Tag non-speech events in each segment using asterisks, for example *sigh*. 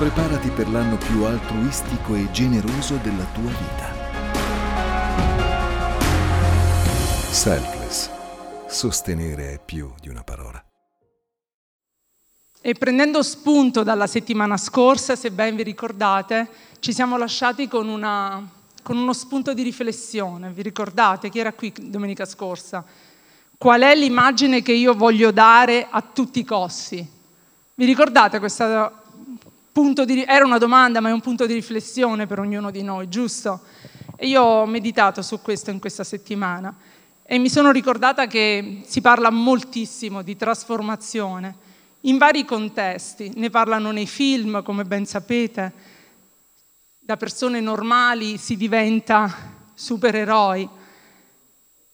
Preparati per l'anno più altruistico e generoso della tua vita. Selfless. Sostenere è più di una parola. E prendendo spunto dalla settimana scorsa, se ben vi ricordate, ci siamo lasciati con, una, con uno spunto di riflessione. Vi ricordate chi era qui domenica scorsa? Qual è l'immagine che io voglio dare a tutti i costi? Vi ricordate punto di... Era una domanda, ma è un punto di riflessione per ognuno di noi, giusto? E io ho meditato su questo in questa settimana e mi sono ricordata che si parla moltissimo di trasformazione in vari contesti, ne parlano nei film, come ben sapete, da persone normali si diventa supereroi,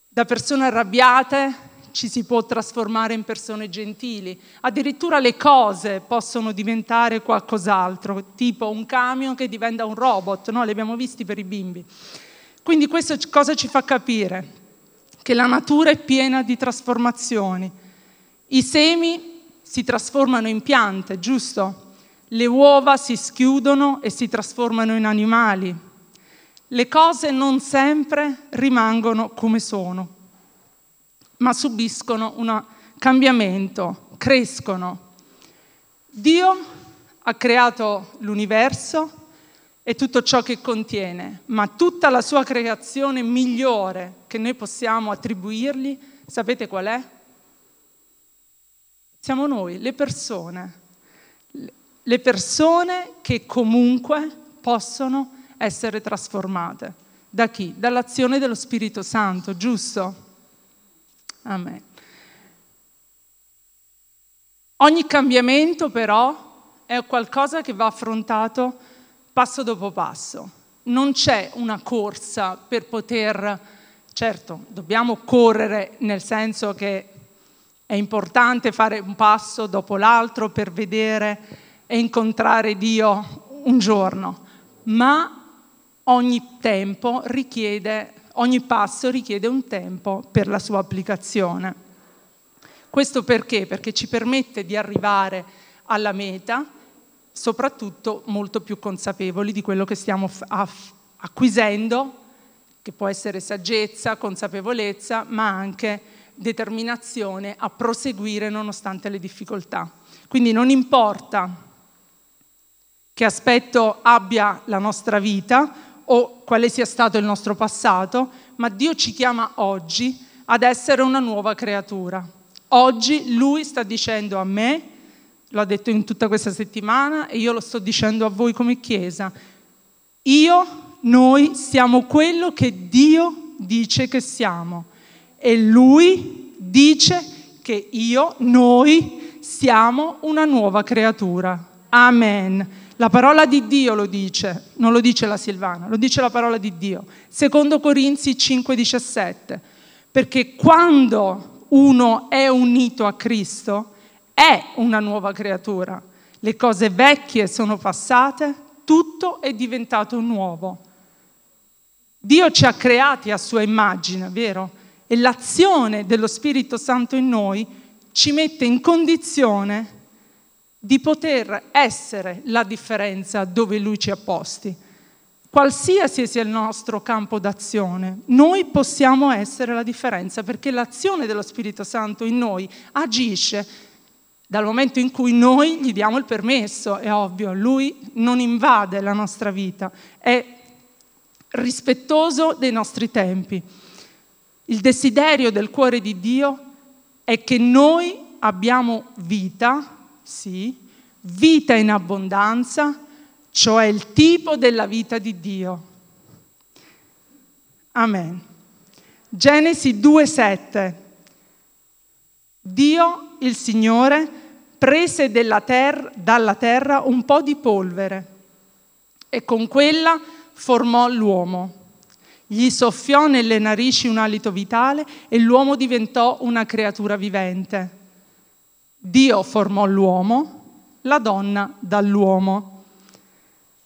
da persone arrabbiate ci si può trasformare in persone gentili, addirittura le cose possono diventare qualcos'altro, tipo un camion che diventa un robot, no? li abbiamo visti per i bimbi. Quindi questo cosa ci fa capire? Che la natura è piena di trasformazioni. I semi si trasformano in piante, giusto? Le uova si schiudono e si trasformano in animali. Le cose non sempre rimangono come sono, ma subiscono un cambiamento, crescono. Dio ha creato l'universo e tutto ciò che contiene, ma tutta la sua creazione migliore che noi possiamo attribuirgli, sapete qual è? Siamo noi, le persone, le persone che comunque possono essere trasformate. Da chi? Dall'azione dello Spirito Santo, giusto? Amen. Ogni cambiamento però è qualcosa che va affrontato passo dopo passo. Non c'è una corsa per poter, certo, dobbiamo correre nel senso che è importante fare un passo dopo l'altro per vedere e incontrare Dio un giorno, ma ogni tempo richiede, ogni passo richiede un tempo per la sua applicazione. Questo perché? Perché ci permette di arrivare alla meta, soprattutto molto più consapevoli di quello che stiamo acquisendo, che può essere saggezza, consapevolezza, ma anche determinazione a proseguire nonostante le difficoltà. Quindi non importa che aspetto abbia la nostra vita o quale sia stato il nostro passato, ma Dio ci chiama oggi ad essere una nuova creatura. Oggi Lui sta dicendo a me, l'ho detto in tutta questa settimana e io lo sto dicendo a voi come Chiesa, io, noi siamo quello che Dio dice che siamo e lui dice che io, noi siamo una nuova creatura. Amen. La parola di Dio lo dice, non lo dice la Silvana, lo dice la parola di Dio. Secondo Corinzi 5:17. Perché quando uno è unito a Cristo è una nuova creatura. Le cose vecchie sono passate, tutto è diventato nuovo. Dio ci ha creati a sua immagine, vero? e l'azione dello Spirito Santo in noi ci mette in condizione di poter essere la differenza dove Lui ci ha posti. Qualsiasi sia il nostro campo d'azione, noi possiamo essere la differenza perché l'azione dello Spirito Santo in noi agisce dal momento in cui noi gli diamo il permesso, è ovvio, lui non invade la nostra vita, è rispettoso dei nostri tempi. Il desiderio del cuore di Dio è che noi abbiamo vita, sì, vita in abbondanza, cioè il tipo della vita di Dio. Amen. Genesi 2,7. Dio, il Signore, prese ter- dalla terra un po' di polvere e con quella formò l'uomo gli soffiò nelle narici un alito vitale e l'uomo diventò una creatura vivente. Dio formò l'uomo, la donna dall'uomo.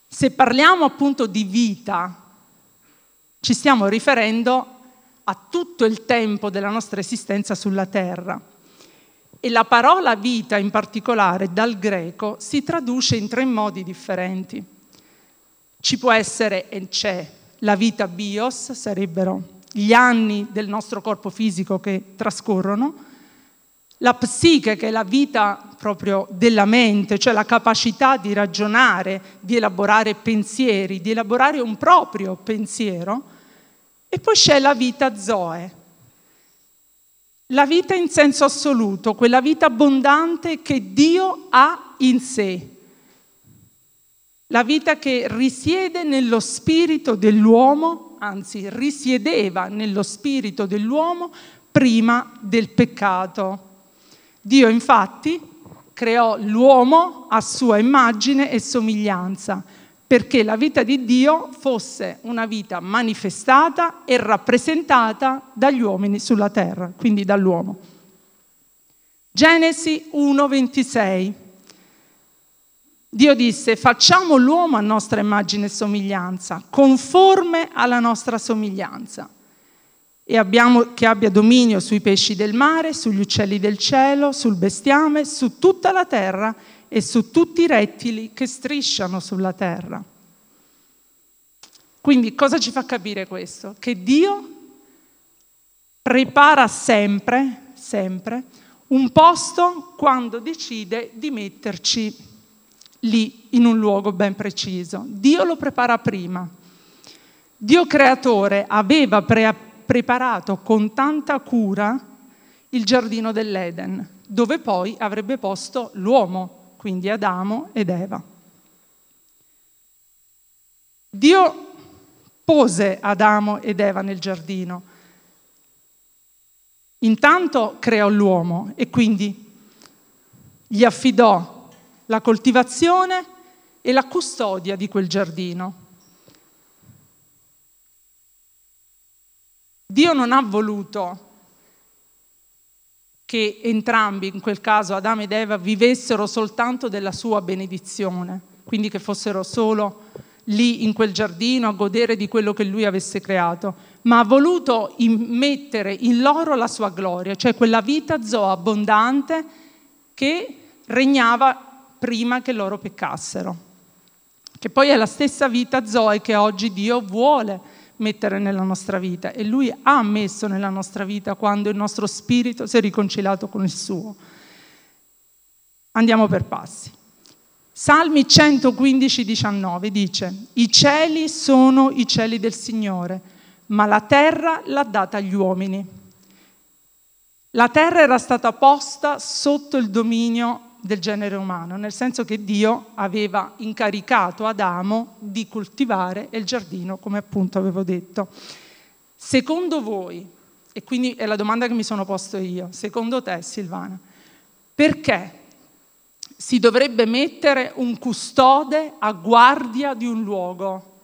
Se parliamo appunto di vita, ci stiamo riferendo a tutto il tempo della nostra esistenza sulla terra. E la parola vita in particolare dal greco si traduce in tre modi differenti. Ci può essere e c'è la vita bios, sarebbero gli anni del nostro corpo fisico che trascorrono, la psiche, che è la vita proprio della mente, cioè la capacità di ragionare, di elaborare pensieri, di elaborare un proprio pensiero, e poi c'è la vita zoe, la vita in senso assoluto, quella vita abbondante che Dio ha in sé, la vita che risiede nello spirito dell'uomo, anzi risiedeva nello spirito dell'uomo prima del peccato. Dio infatti creò l'uomo a sua immagine e somiglianza, perché la vita di Dio fosse una vita manifestata e rappresentata dagli uomini sulla terra, quindi dall'uomo. Genesi 1:26 Dio disse, facciamo l'uomo a nostra immagine e somiglianza, conforme alla nostra somiglianza, e abbiamo, che abbia dominio sui pesci del mare, sugli uccelli del cielo, sul bestiame, su tutta la terra e su tutti i rettili che strisciano sulla terra. Quindi cosa ci fa capire questo? Che Dio prepara sempre, sempre, un posto quando decide di metterci lì in un luogo ben preciso. Dio lo prepara prima. Dio creatore aveva pre- preparato con tanta cura il giardino dell'Eden, dove poi avrebbe posto l'uomo, quindi Adamo ed Eva. Dio pose Adamo ed Eva nel giardino. Intanto creò l'uomo e quindi gli affidò la coltivazione e la custodia di quel giardino. Dio non ha voluto che entrambi, in quel caso Adamo ed Eva, vivessero soltanto della sua benedizione, quindi che fossero solo lì in quel giardino a godere di quello che lui avesse creato, ma ha voluto immettere in loro la sua gloria, cioè quella vita zoa abbondante che regnava prima che loro peccassero, che poi è la stessa vita Zoe che oggi Dio vuole mettere nella nostra vita e Lui ha messo nella nostra vita quando il nostro spirito si è riconciliato con il suo. Andiamo per passi. Salmi 115, 19 dice, i cieli sono i cieli del Signore, ma la terra l'ha data agli uomini. La terra era stata posta sotto il dominio del genere umano, nel senso che Dio aveva incaricato Adamo di coltivare il giardino, come appunto avevo detto. Secondo voi, e quindi è la domanda che mi sono posto io, secondo te Silvana, perché si dovrebbe mettere un custode a guardia di un luogo?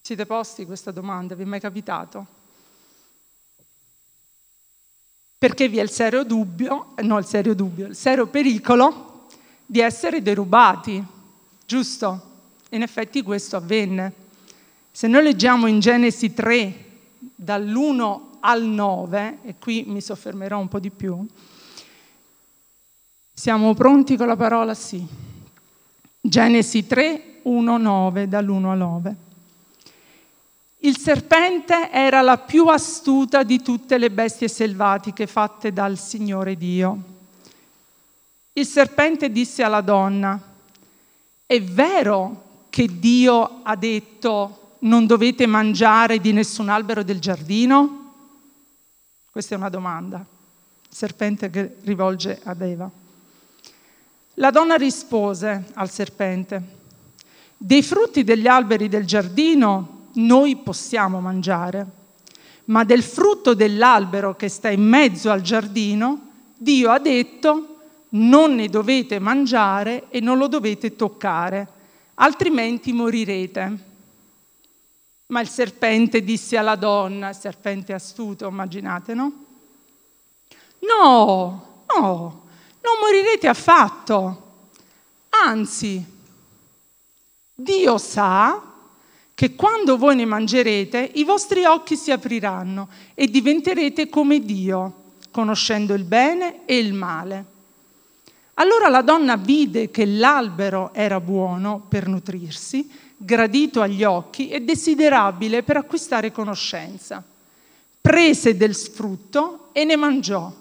Siete posti questa domanda? Vi è mai capitato? Perché vi è il serio dubbio, no il serio dubbio, il serio pericolo di essere derubati, giusto? In effetti questo avvenne. Se noi leggiamo in Genesi 3 dall'1 al 9, e qui mi soffermerò un po' di più, siamo pronti con la parola sì. Genesi 3, 1, 9, dall'1 al 9. Il serpente era la più astuta di tutte le bestie selvatiche fatte dal Signore Dio. Il serpente disse alla donna, è vero che Dio ha detto non dovete mangiare di nessun albero del giardino? Questa è una domanda. Il serpente che rivolge ad Eva. La donna rispose al serpente, dei frutti degli alberi del giardino noi possiamo mangiare, ma del frutto dell'albero che sta in mezzo al giardino, Dio ha detto non ne dovete mangiare e non lo dovete toccare, altrimenti morirete. Ma il serpente disse alla donna, il serpente astuto, immaginate, no? No, no, non morirete affatto. Anzi, Dio sa che quando voi ne mangerete i vostri occhi si apriranno e diventerete come Dio, conoscendo il bene e il male. Allora la donna vide che l'albero era buono per nutrirsi, gradito agli occhi e desiderabile per acquistare conoscenza. Prese del frutto e ne mangiò.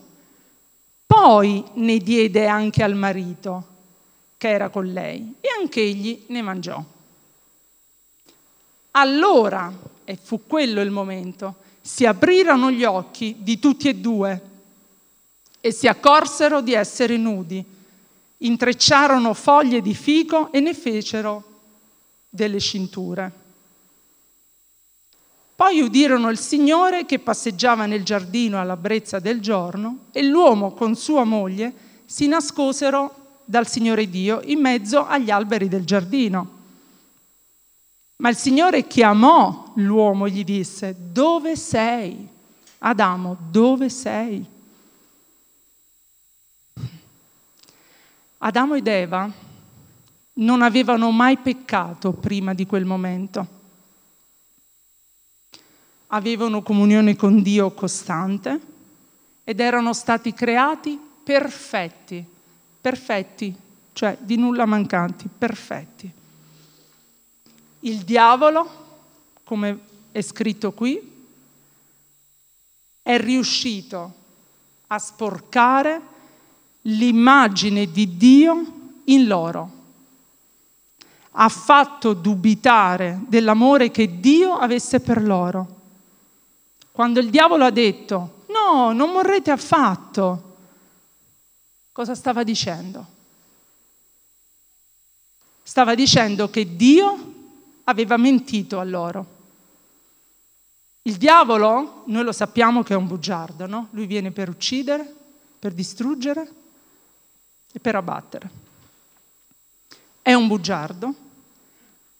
Poi ne diede anche al marito, che era con lei, e anche egli ne mangiò. Allora, e fu quello il momento, si aprirono gli occhi di tutti e due e si accorsero di essere nudi intrecciarono foglie di fico e ne fecero delle cinture. Poi udirono il Signore che passeggiava nel giardino alla brezza del giorno e l'uomo con sua moglie si nascosero dal Signore Dio in mezzo agli alberi del giardino. Ma il Signore chiamò l'uomo e gli disse, dove sei? Adamo, dove sei? Adamo ed Eva non avevano mai peccato prima di quel momento. Avevano comunione con Dio costante ed erano stati creati perfetti, perfetti, cioè di nulla mancanti, perfetti. Il diavolo, come è scritto qui, è riuscito a sporcare l'immagine di Dio in loro. Ha fatto dubitare dell'amore che Dio avesse per loro. Quando il diavolo ha detto, no, non morrete affatto, cosa stava dicendo? Stava dicendo che Dio aveva mentito a loro. Il diavolo, noi lo sappiamo che è un bugiardo, no? Lui viene per uccidere, per distruggere e per abbattere. È un bugiardo,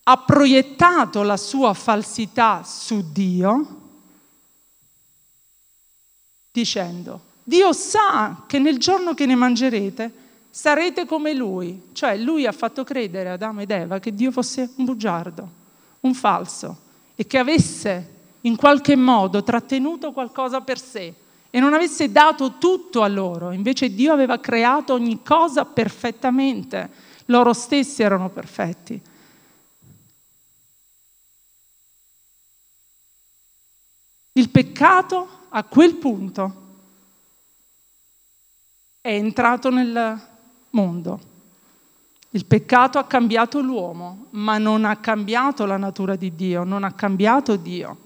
ha proiettato la sua falsità su Dio dicendo, Dio sa che nel giorno che ne mangerete sarete come lui, cioè lui ha fatto credere ad Adamo ed Eva che Dio fosse un bugiardo, un falso e che avesse in qualche modo trattenuto qualcosa per sé e non avesse dato tutto a loro, invece Dio aveva creato ogni cosa perfettamente, loro stessi erano perfetti. Il peccato a quel punto è entrato nel mondo. Il peccato ha cambiato l'uomo, ma non ha cambiato la natura di Dio, non ha cambiato Dio.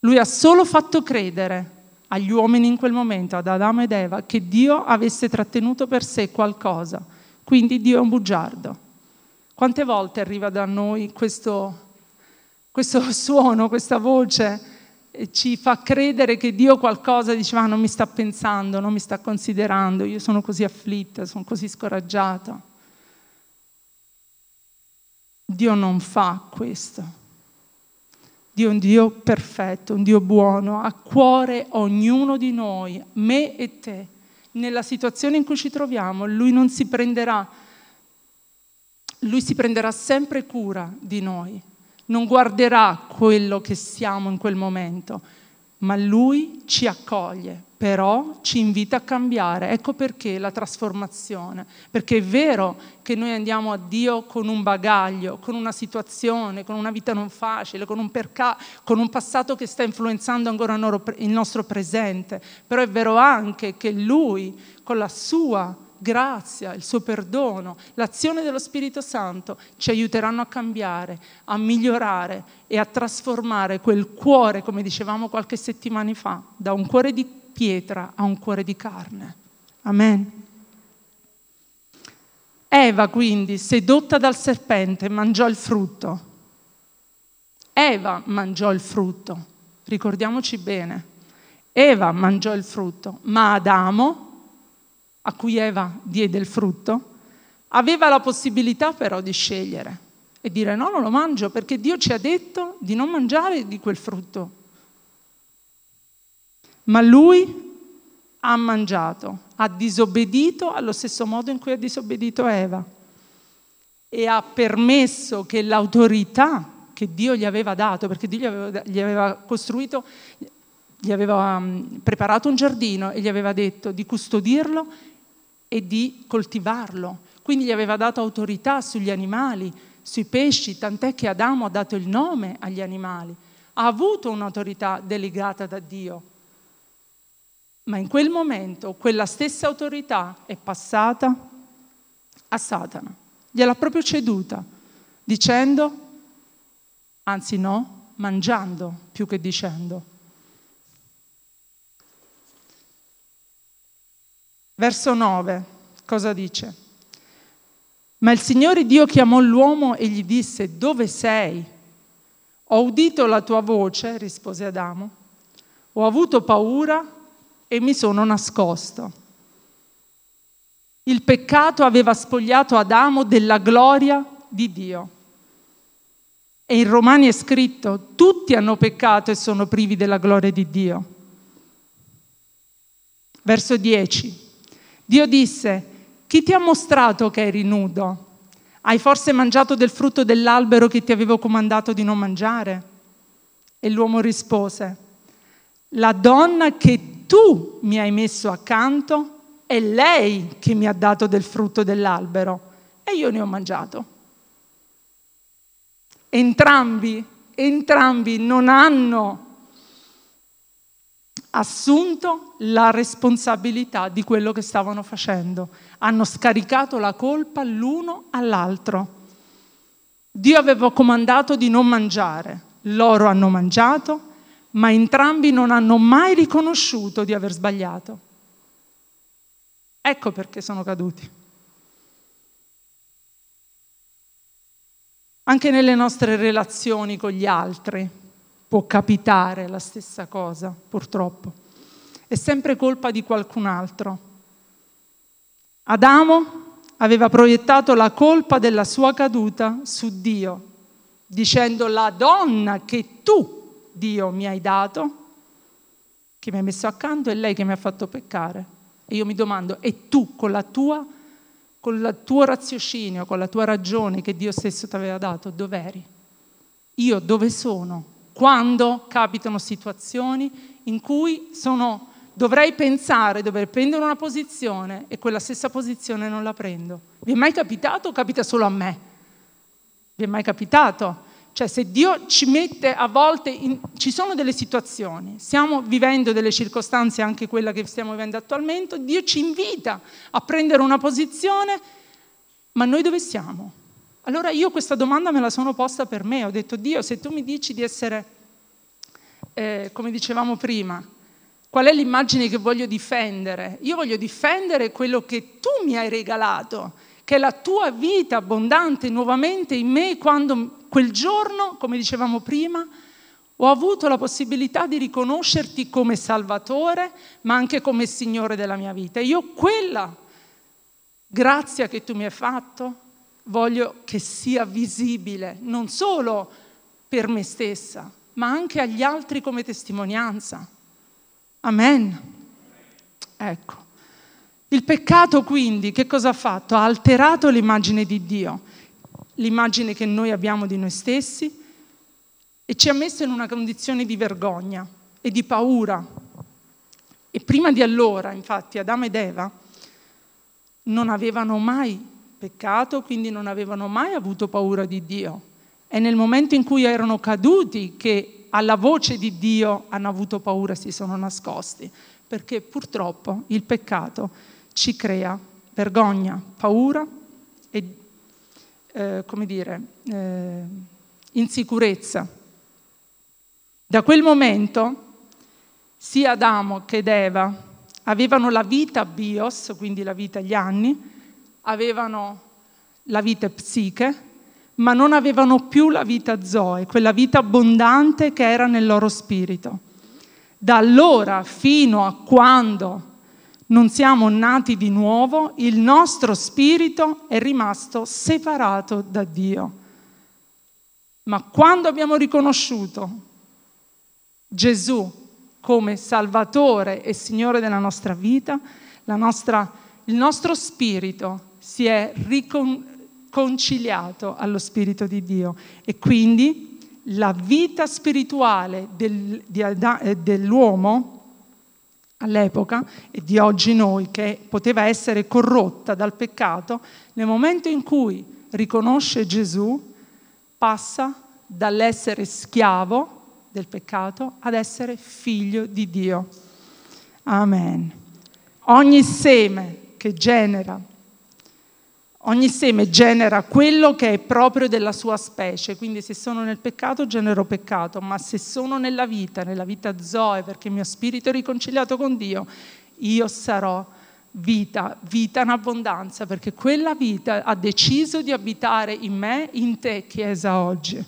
Lui ha solo fatto credere agli uomini in quel momento, ad Adamo ed Eva, che Dio avesse trattenuto per sé qualcosa. Quindi Dio è un bugiardo. Quante volte arriva da noi questo, questo *laughs* suono, questa voce, e ci fa credere che Dio qualcosa dice, ma non mi sta pensando, non mi sta considerando, io sono così afflitta, sono così scoraggiata. Dio non fa questo. Dio è un Dio perfetto, un Dio buono, ha cuore ognuno di noi, me e te. Nella situazione in cui ci troviamo, Lui non si prenderà, Lui si prenderà sempre cura di noi, non guarderà quello che siamo in quel momento, ma Lui ci accoglie però ci invita a cambiare. Ecco perché la trasformazione, perché è vero che noi andiamo a Dio con un bagaglio, con una situazione, con una vita non facile, con un, perca- con un passato che sta influenzando ancora il nostro presente, però è vero anche che Lui, con la sua grazia, il suo perdono, l'azione dello Spirito Santo ci aiuteranno a cambiare, a migliorare e a trasformare quel cuore, come dicevamo qualche settimana fa, da un cuore di pietra ha un cuore di carne. Amen. Eva quindi, sedotta dal serpente, mangiò il frutto. Eva mangiò il frutto, ricordiamoci bene. Eva mangiò il frutto, ma Adamo, a cui Eva diede il frutto, aveva la possibilità però di scegliere e dire no, non lo mangio perché Dio ci ha detto di non mangiare di quel frutto. Ma lui ha mangiato, ha disobbedito allo stesso modo in cui ha disobbedito Eva e ha permesso che l'autorità che Dio gli aveva dato, perché Dio gli aveva, gli aveva costruito, gli aveva um, preparato un giardino e gli aveva detto di custodirlo e di coltivarlo. Quindi gli aveva dato autorità sugli animali, sui pesci, tant'è che Adamo ha dato il nome agli animali. Ha avuto un'autorità delegata da Dio. Ma in quel momento quella stessa autorità è passata a Satana. Gliel'ha proprio ceduta, dicendo, anzi no, mangiando più che dicendo. Verso 9, cosa dice? Ma il Signore Dio chiamò l'uomo e gli disse, dove sei? Ho udito la tua voce, rispose Adamo, ho avuto paura e mi sono nascosto. Il peccato aveva spogliato Adamo della gloria di Dio. E in Romani è scritto, tutti hanno peccato e sono privi della gloria di Dio. Verso 10. Dio disse, chi ti ha mostrato che eri nudo? Hai forse mangiato del frutto dell'albero che ti avevo comandato di non mangiare? E l'uomo rispose, la donna che tu mi hai messo accanto, è lei che mi ha dato del frutto dell'albero e io ne ho mangiato. Entrambi, entrambi non hanno assunto la responsabilità di quello che stavano facendo, hanno scaricato la colpa l'uno all'altro. Dio aveva comandato di non mangiare, loro hanno mangiato ma entrambi non hanno mai riconosciuto di aver sbagliato. Ecco perché sono caduti. Anche nelle nostre relazioni con gli altri può capitare la stessa cosa, purtroppo. È sempre colpa di qualcun altro. Adamo aveva proiettato la colpa della sua caduta su Dio, dicendo la donna che tu Dio mi hai dato, che mi hai messo accanto, è lei che mi ha fatto peccare. E io mi domando, e tu con la tua, con il tuo raziocinio, con la tua ragione che Dio stesso ti aveva dato, dov'eri? Io dove sono? Quando capitano situazioni in cui sono, dovrei pensare, dovrei prendere una posizione e quella stessa posizione non la prendo. Vi è mai capitato o capita solo a me? Vi è mai capitato? Cioè se Dio ci mette a volte, in, ci sono delle situazioni, stiamo vivendo delle circostanze, anche quella che stiamo vivendo attualmente, Dio ci invita a prendere una posizione, ma noi dove siamo? Allora io questa domanda me la sono posta per me, ho detto Dio, se tu mi dici di essere, eh, come dicevamo prima, qual è l'immagine che voglio difendere? Io voglio difendere quello che tu mi hai regalato, che è la tua vita abbondante nuovamente in me quando quel giorno, come dicevamo prima, ho avuto la possibilità di riconoscerti come Salvatore, ma anche come Signore della mia vita. Io quella grazia che tu mi hai fatto voglio che sia visibile, non solo per me stessa, ma anche agli altri come testimonianza. Amen. Ecco. Il peccato quindi che cosa ha fatto? Ha alterato l'immagine di Dio l'immagine che noi abbiamo di noi stessi e ci ha messo in una condizione di vergogna e di paura. E prima di allora, infatti, Adamo ed Eva non avevano mai peccato, quindi non avevano mai avuto paura di Dio. È nel momento in cui erano caduti che alla voce di Dio hanno avuto paura si sono nascosti, perché purtroppo il peccato ci crea vergogna, paura e eh, come dire, eh, insicurezza. Da quel momento sia Adamo che Eva avevano la vita bios, quindi la vita agli anni, avevano la vita psiche, ma non avevano più la vita zoe, quella vita abbondante che era nel loro spirito. Da allora fino a quando non siamo nati di nuovo, il nostro spirito è rimasto separato da Dio. Ma quando abbiamo riconosciuuto Gesù come Salvatore e Signore della nostra vita, nostra, il nostro spirito si è riconciliato allo Spirito di Dio e quindi la vita spirituale del, Ad- eh, dell'uomo all'epoca e di oggi noi, che poteva essere corrotta dal peccato, nel momento in cui riconosce Gesù, passa dall'essere schiavo del peccato ad essere figlio di Dio. Amen. Ogni seme che genera Ogni seme genera quello che è proprio della sua specie, quindi se sono nel peccato genero peccato, ma se sono nella vita, nella vita zoe, perché il mio spirito è riconciliato con Dio, io sarò vita, vita in abbondanza, perché quella vita ha deciso di abitare in me, in te, Chiesa, oggi.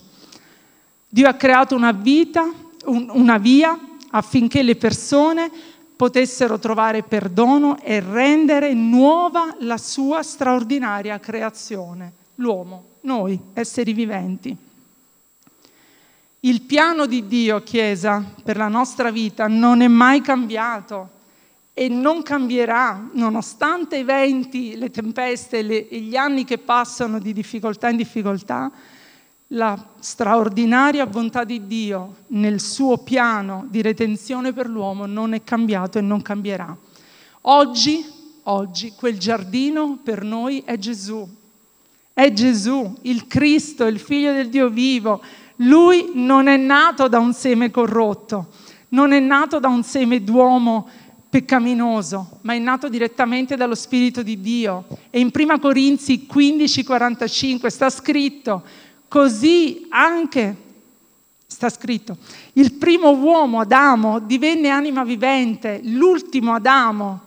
Dio ha creato una vita, un, una via affinché le persone potessero trovare perdono e rendere nuova la sua straordinaria creazione, l'uomo, noi, esseri viventi. Il piano di Dio, Chiesa, per la nostra vita non è mai cambiato e non cambierà, nonostante i venti, le tempeste e gli anni che passano di difficoltà in difficoltà, la straordinaria bontà di Dio nel suo piano di redenzione per l'uomo non è cambiato e non cambierà. Oggi, oggi quel giardino per noi è Gesù. È Gesù, il Cristo, il figlio del Dio vivo. Lui non è nato da un seme corrotto, non è nato da un seme d'uomo peccaminoso, ma è nato direttamente dallo Spirito di Dio. E in 1 Corinzi 15:45 sta scritto Così anche, sta scritto, il primo uomo, Adamo, divenne anima vivente, l'ultimo Adamo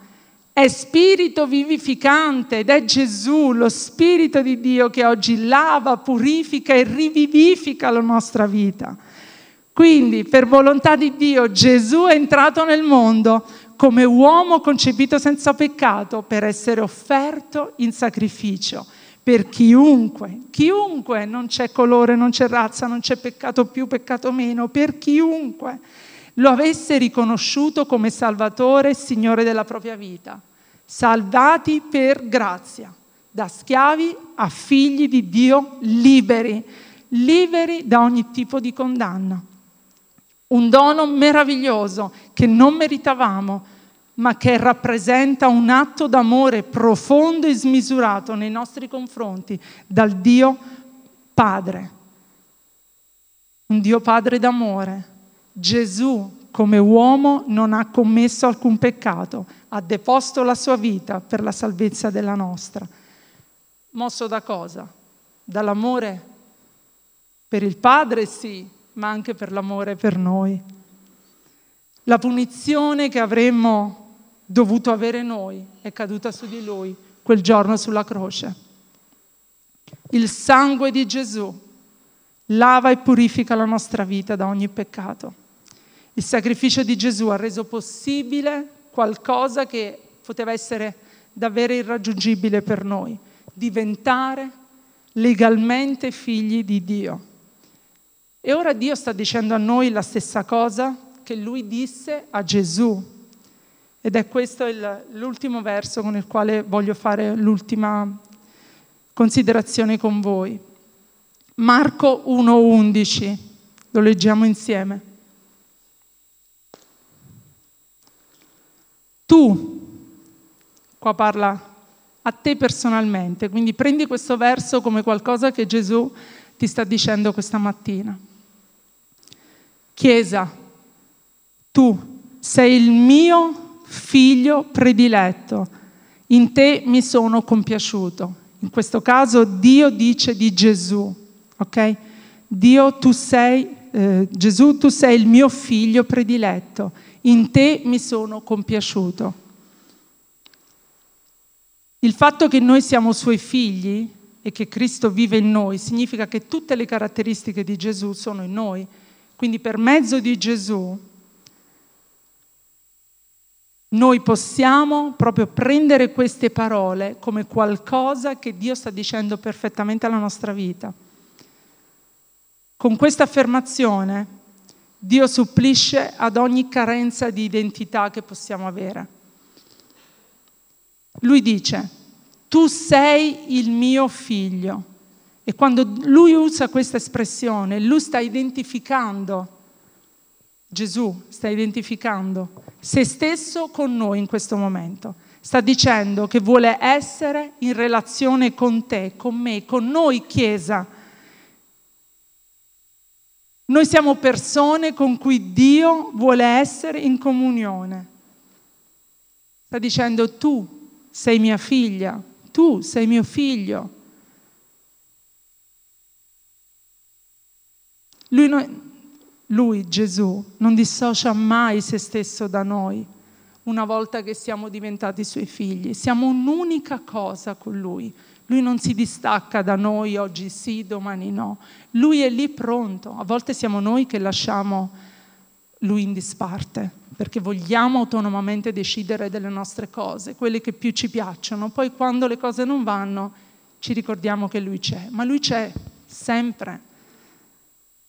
è spirito vivificante ed è Gesù, lo spirito di Dio che oggi lava, purifica e rivivifica la nostra vita. Quindi, per volontà di Dio, Gesù è entrato nel mondo come uomo concepito senza peccato per essere offerto in sacrificio per chiunque, chiunque, non c'è colore, non c'è razza, non c'è peccato più, peccato meno, per chiunque lo avesse riconosciuto come Salvatore e Signore della propria vita, salvati per grazia, da schiavi a figli di Dio liberi, liberi da ogni tipo di condanna. Un dono meraviglioso che non meritavamo, ma che rappresenta un atto d'amore profondo e smisurato nei nostri confronti dal Dio Padre. Un Dio Padre d'amore. Gesù come uomo non ha commesso alcun peccato, ha deposto la sua vita per la salvezza della nostra. Mosso da cosa? Dall'amore per il Padre, sì, ma anche per l'amore per noi. La punizione che avremmo dovuto avere noi è caduta su di lui quel giorno sulla croce. Il sangue di Gesù lava e purifica la nostra vita da ogni peccato. Il sacrificio di Gesù ha reso possibile qualcosa che poteva essere davvero irraggiungibile per noi, diventare legalmente figli di Dio. E ora Dio sta dicendo a noi la stessa cosa che lui disse a Gesù ed è questo il, l'ultimo verso con il quale voglio fare l'ultima considerazione con voi. Marco 1.11, lo leggiamo insieme. Tu, qua parla a te personalmente, quindi prendi questo verso come qualcosa che Gesù ti sta dicendo questa mattina. Chiesa, tu sei il mio figlio prediletto, in te mi sono compiaciuto. In questo caso Dio dice di Gesù, ok? Dio, tu sei, eh, Gesù, tu sei il mio figlio prediletto, in te mi sono compiaciuto. Il fatto che noi siamo suoi figli e che Cristo vive in noi significa che tutte le caratteristiche di Gesù sono in noi. Quindi per mezzo di Gesù noi possiamo proprio prendere queste parole come qualcosa che Dio sta dicendo perfettamente alla nostra vita. Con questa affermazione Dio supplisce ad ogni carenza di identità che possiamo avere. Lui dice, tu sei il mio figlio, E quando lui usa questa espressione, lui sta identificando, Gesù sta identificando se stesso con noi in questo momento. Sta dicendo che vuole essere in relazione con te, con me, con noi Chiesa. Noi siamo persone con cui Dio vuole essere in comunione. Sta dicendo tu sei mia figlia, tu sei mio figlio. Lui, lui, Gesù, non dissocia mai se stesso da noi una volta che siamo diventati suoi figli. Siamo un'unica cosa con lui. Lui non si distacca da noi oggi sì, domani no. Lui è lì pronto. A volte siamo noi che lasciamo lui in disparte perché vogliamo autonomamente decidere delle nostre cose, quelle che più ci piacciono. Poi quando le cose non vanno ci ricordiamo che Lui c'è, ma Lui c'è sempre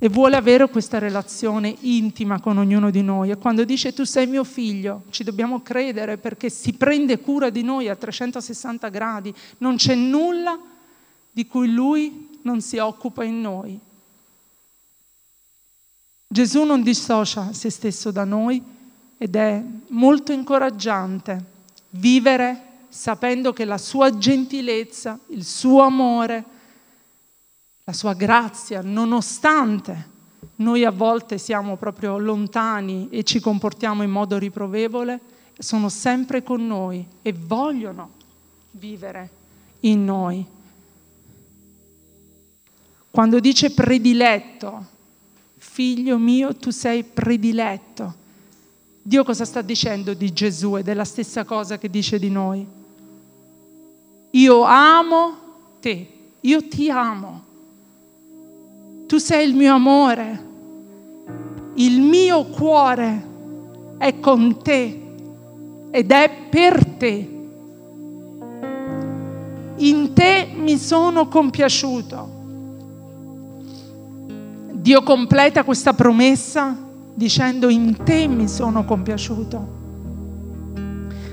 e vuole avere questa relazione intima con ognuno di noi. E quando dice tu sei mio figlio, ci dobbiamo credere perché si prende cura di noi a 360 gradi, non c'è nulla di cui Lui non si occupa in noi. Gesù non dissocia se stesso da noi, ed è molto incoraggiante vivere sapendo che la sua gentilezza, il suo amore, la sua grazia, nonostante noi a volte siamo proprio lontani e ci comportiamo in modo riprovevole, sono sempre con noi e vogliono vivere in noi. Quando dice prediletto, figlio mio, tu sei prediletto, Dio cosa sta dicendo di Gesù ed è la stessa cosa che dice di noi. Io amo te, io ti amo. Tu sei il mio amore. Il mio cuore è con te ed è per te. In te mi sono compiaciuto. Dio completa questa promessa dicendo in te mi sono compiaciuto.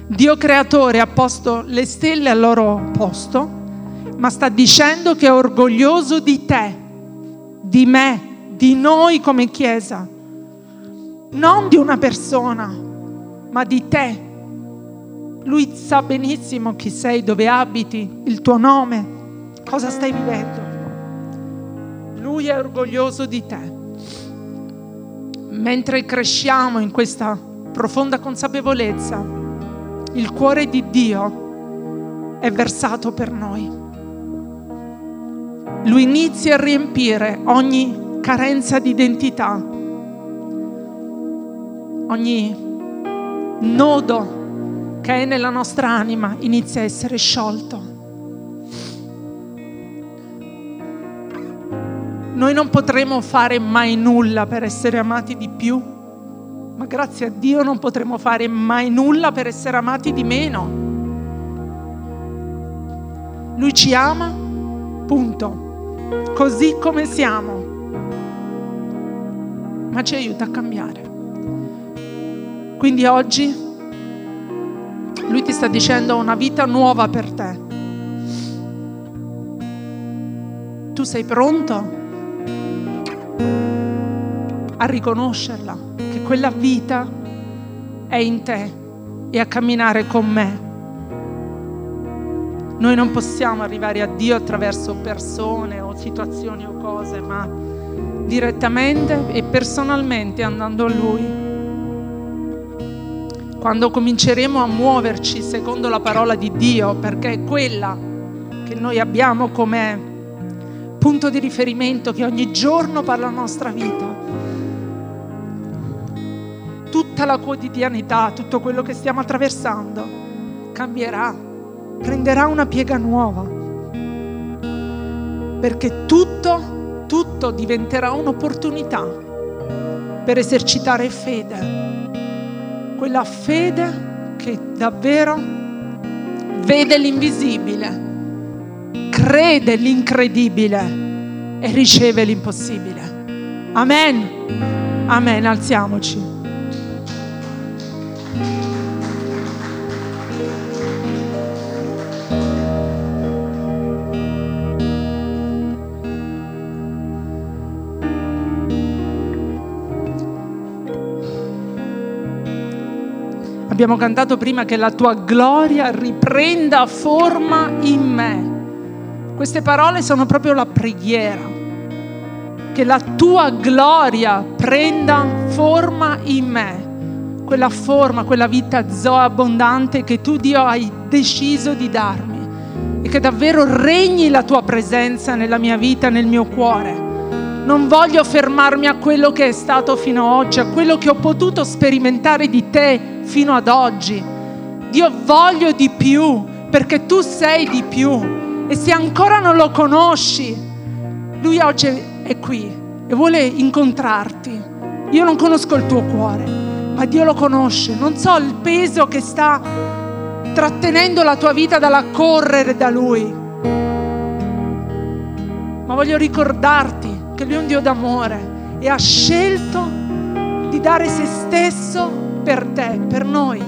Dio creatore ha posto le stelle al loro posto, ma sta dicendo che è orgoglioso di te, di me, di noi come Chiesa, non di una persona, ma di te. Lui sa benissimo chi sei, dove abiti, il tuo nome, cosa stai vivendo. Lui è orgoglioso di te mentre cresciamo in questa profonda consapevolezza, il cuore di Dio è versato per noi. Lui inizia a riempire ogni carenza di identità, ogni nodo che è nella nostra anima inizia a essere sciolto. Noi non potremo fare mai nulla per essere amati di più, ma grazie a Dio non potremo fare mai nulla per essere amati di meno. Lui ci ama, punto, così come siamo, ma ci aiuta a cambiare. Quindi oggi lui ti sta dicendo una vita nuova per te. Tu sei pronto? a riconoscerla, che quella vita è in te e a camminare con me. Noi non possiamo arrivare a Dio attraverso persone o situazioni o cose, ma direttamente e personalmente andando a Lui. Quando cominceremo a muoverci secondo la parola di Dio, perché è quella che noi abbiamo come punto di riferimento che ogni giorno parla la nostra vita, tutta la quotidianità, tutto quello che stiamo attraversando cambierà, prenderà una piega nuova. Perché tutto, tutto diventerà un'opportunità per esercitare fede. Quella fede che davvero vede l'invisibile, crede l'incredibile e riceve l'impossibile. Amen. Amen. Alziamoci. Abbiamo cantato prima che la tua gloria riprenda forma in me. Queste parole sono proprio la preghiera. Che la tua gloria prenda forma in me. Quella forma, quella vita zoa abbondante che tu Dio hai deciso di darmi. E che davvero regni la tua presenza nella mia vita, nel mio cuore non voglio fermarmi a quello che è stato fino ad oggi, a quello che ho potuto sperimentare di te fino ad oggi. Dio voglio di più perché tu sei di più e se ancora non lo conosci, lui oggi è qui e vuole incontrarti. Io non conosco il tuo cuore, ma Dio lo conosce. Non so il peso che sta trattenendo la tua vita dalla correre da lui. Ma voglio ricordarti che Lui è un Dio d'amore e ha scelto di dare se stesso per te, per noi.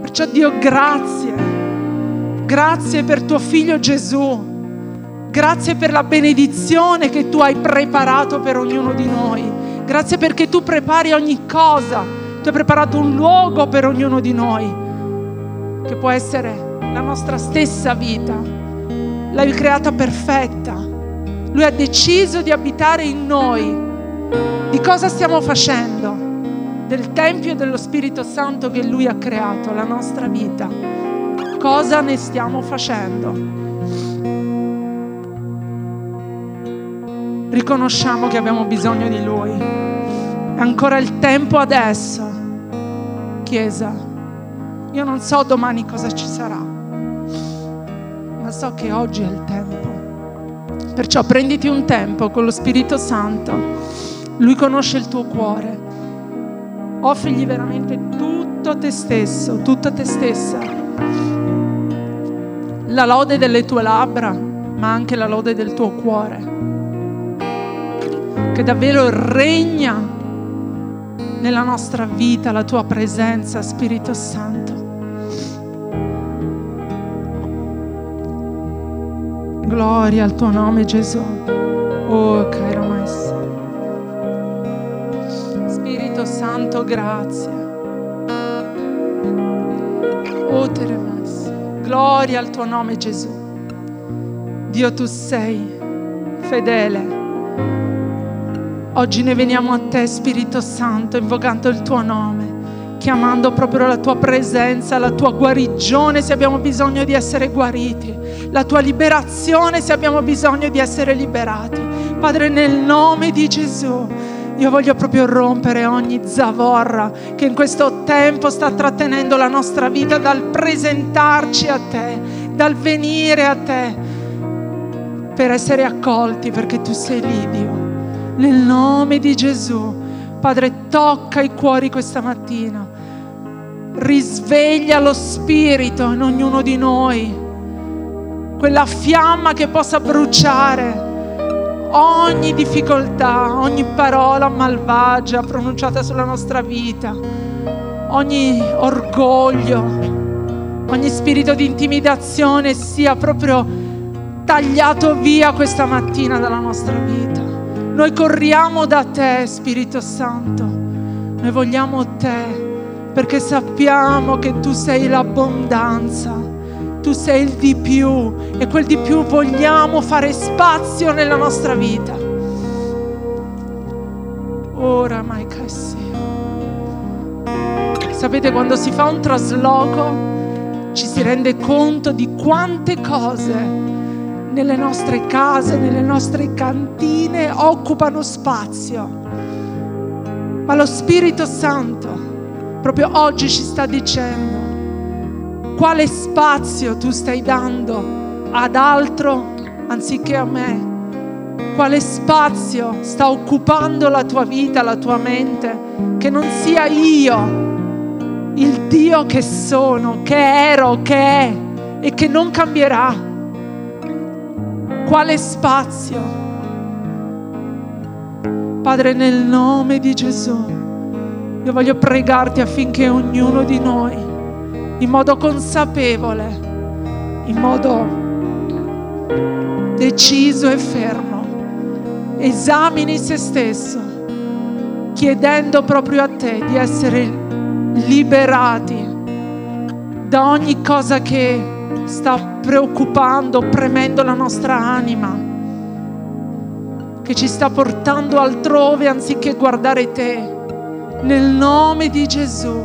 Perciò Dio grazie, grazie per tuo figlio Gesù, grazie per la benedizione che tu hai preparato per ognuno di noi, grazie perché tu prepari ogni cosa, tu hai preparato un luogo per ognuno di noi, che può essere la nostra stessa vita l'hai creata perfetta. Lui ha deciso di abitare in noi. Di cosa stiamo facendo? Del Tempio dello Spirito Santo che Lui ha creato, la nostra vita. Cosa ne stiamo facendo? Riconosciamo che abbiamo bisogno di Lui. È ancora il tempo adesso, Chiesa. Io non so domani cosa ci sarà ma so che oggi è il tempo. Perciò prenditi un tempo con lo Spirito Santo. Lui conosce il tuo cuore. Offrigli veramente tutto te stesso, tutto a te stessa. La lode delle tue labbra, ma anche la lode del tuo cuore. Che davvero regna nella nostra vita la tua presenza, Spirito Santo. Gloria al tuo nome Gesù. Oh, caro Maestro. Spirito Santo, grazie. Oh, Teremas. Gloria al tuo nome Gesù. Dio, tu sei fedele. Oggi ne veniamo a te, Spirito Santo, invocando il tuo nome chiamando proprio la tua presenza, la tua guarigione se abbiamo bisogno di essere guariti, la tua liberazione se abbiamo bisogno di essere liberati. Padre, nel nome di Gesù. Io voglio proprio rompere ogni zavorra che in questo tempo sta trattenendo la nostra vita dal presentarci a te, dal venire a te per essere accolti perché tu sei lì, Dio. Nel nome di Gesù, Padre, tocca i cuori questa mattina risveglia lo spirito in ognuno di noi, quella fiamma che possa bruciare ogni difficoltà, ogni parola malvagia pronunciata sulla nostra vita, ogni orgoglio, ogni spirito di intimidazione sia proprio tagliato via questa mattina dalla nostra vita. Noi corriamo da te, Spirito Santo, noi vogliamo te perché sappiamo che tu sei l'abbondanza, tu sei il di più e quel di più vogliamo fare spazio nella nostra vita. Ora, mai Sapete, quando si fa un trasloco ci si rende conto di quante cose nelle nostre case, nelle nostre cantine occupano spazio. Ma lo Spirito Santo proprio oggi ci sta dicendo quale spazio tu stai dando ad altro anziché a me. Quale spazio sta occupando la tua vita, la tua mente, che non sia io il Dio che sono, che ero, che è e che non cambierà. Quale spazio? Padre, nel nome di Gesù io voglio pregarti affinché ognuno di noi, in modo consapevole, in modo deciso e fermo, esamini se stesso, chiedendo proprio a te di essere liberati da ogni cosa che sta preoccupando, premendo la nostra anima, che ci sta portando altrove anziché guardare te. Nel nome di Gesù,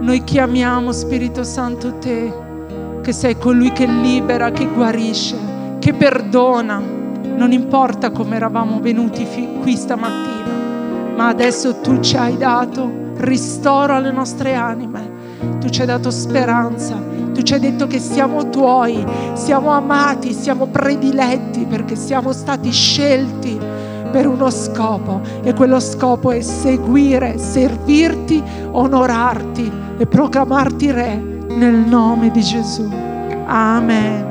noi chiamiamo Spirito Santo te, che sei colui che libera, che guarisce, che perdona. Non importa come eravamo venuti qui stamattina, ma adesso tu ci hai dato ristoro alle nostre anime. Tu ci hai dato speranza, tu ci hai detto che siamo tuoi, siamo amati, siamo prediletti perché siamo stati scelti per uno scopo e quello scopo è seguire, servirti, onorarti e proclamarti re nel nome di Gesù. Amen.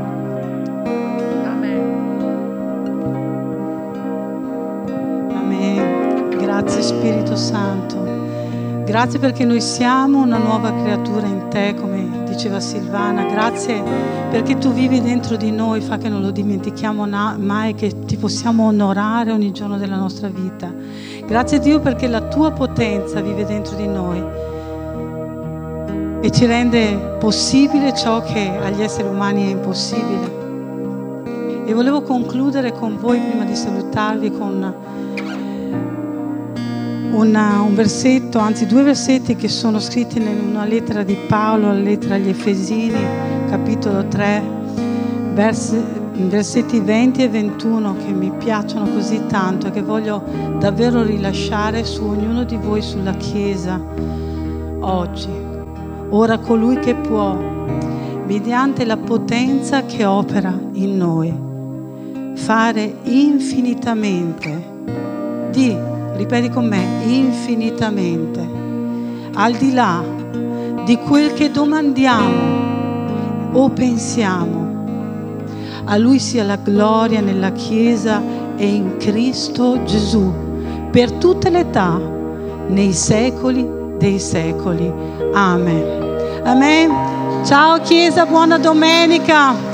Grazie Spirito Santo. Grazie perché noi siamo una nuova creatura in te, come diceva Silvana. Grazie perché tu vivi dentro di noi, fa che non lo dimentichiamo mai, che ti possiamo onorare ogni giorno della nostra vita. Grazie Dio perché la tua potenza vive dentro di noi e ci rende possibile ciò che agli esseri umani è impossibile. E volevo concludere con voi, prima di salutarvi, con una, un versetto, anzi due versetti che sono scritti in una lettera di Paolo, la lettera agli Efesini, capitolo 3, versi, versetti 20 e 21 che mi piacciono così tanto e che voglio davvero rilasciare su ognuno di voi sulla Chiesa oggi. Ora colui che può, mediante la potenza che opera in noi, fare infinitamente di ripeti con me, infinitamente, al di là di quel che domandiamo o pensiamo. A Lui sia la gloria nella Chiesa e in Cristo Gesù, per tutte le età, nei secoli dei secoli. Amen. Amen. Ciao Chiesa, buona domenica.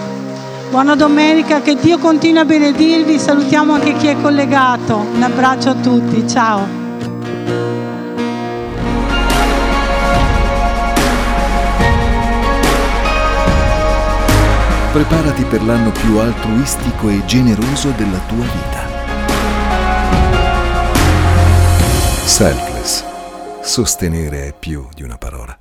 Buona domenica, che Dio continui a benedirvi. Salutiamo anche chi è collegato. Un abbraccio a tutti, ciao. Preparati per l'anno più altruistico e generoso della tua vita. Selfless. Sostenere è più di una parola.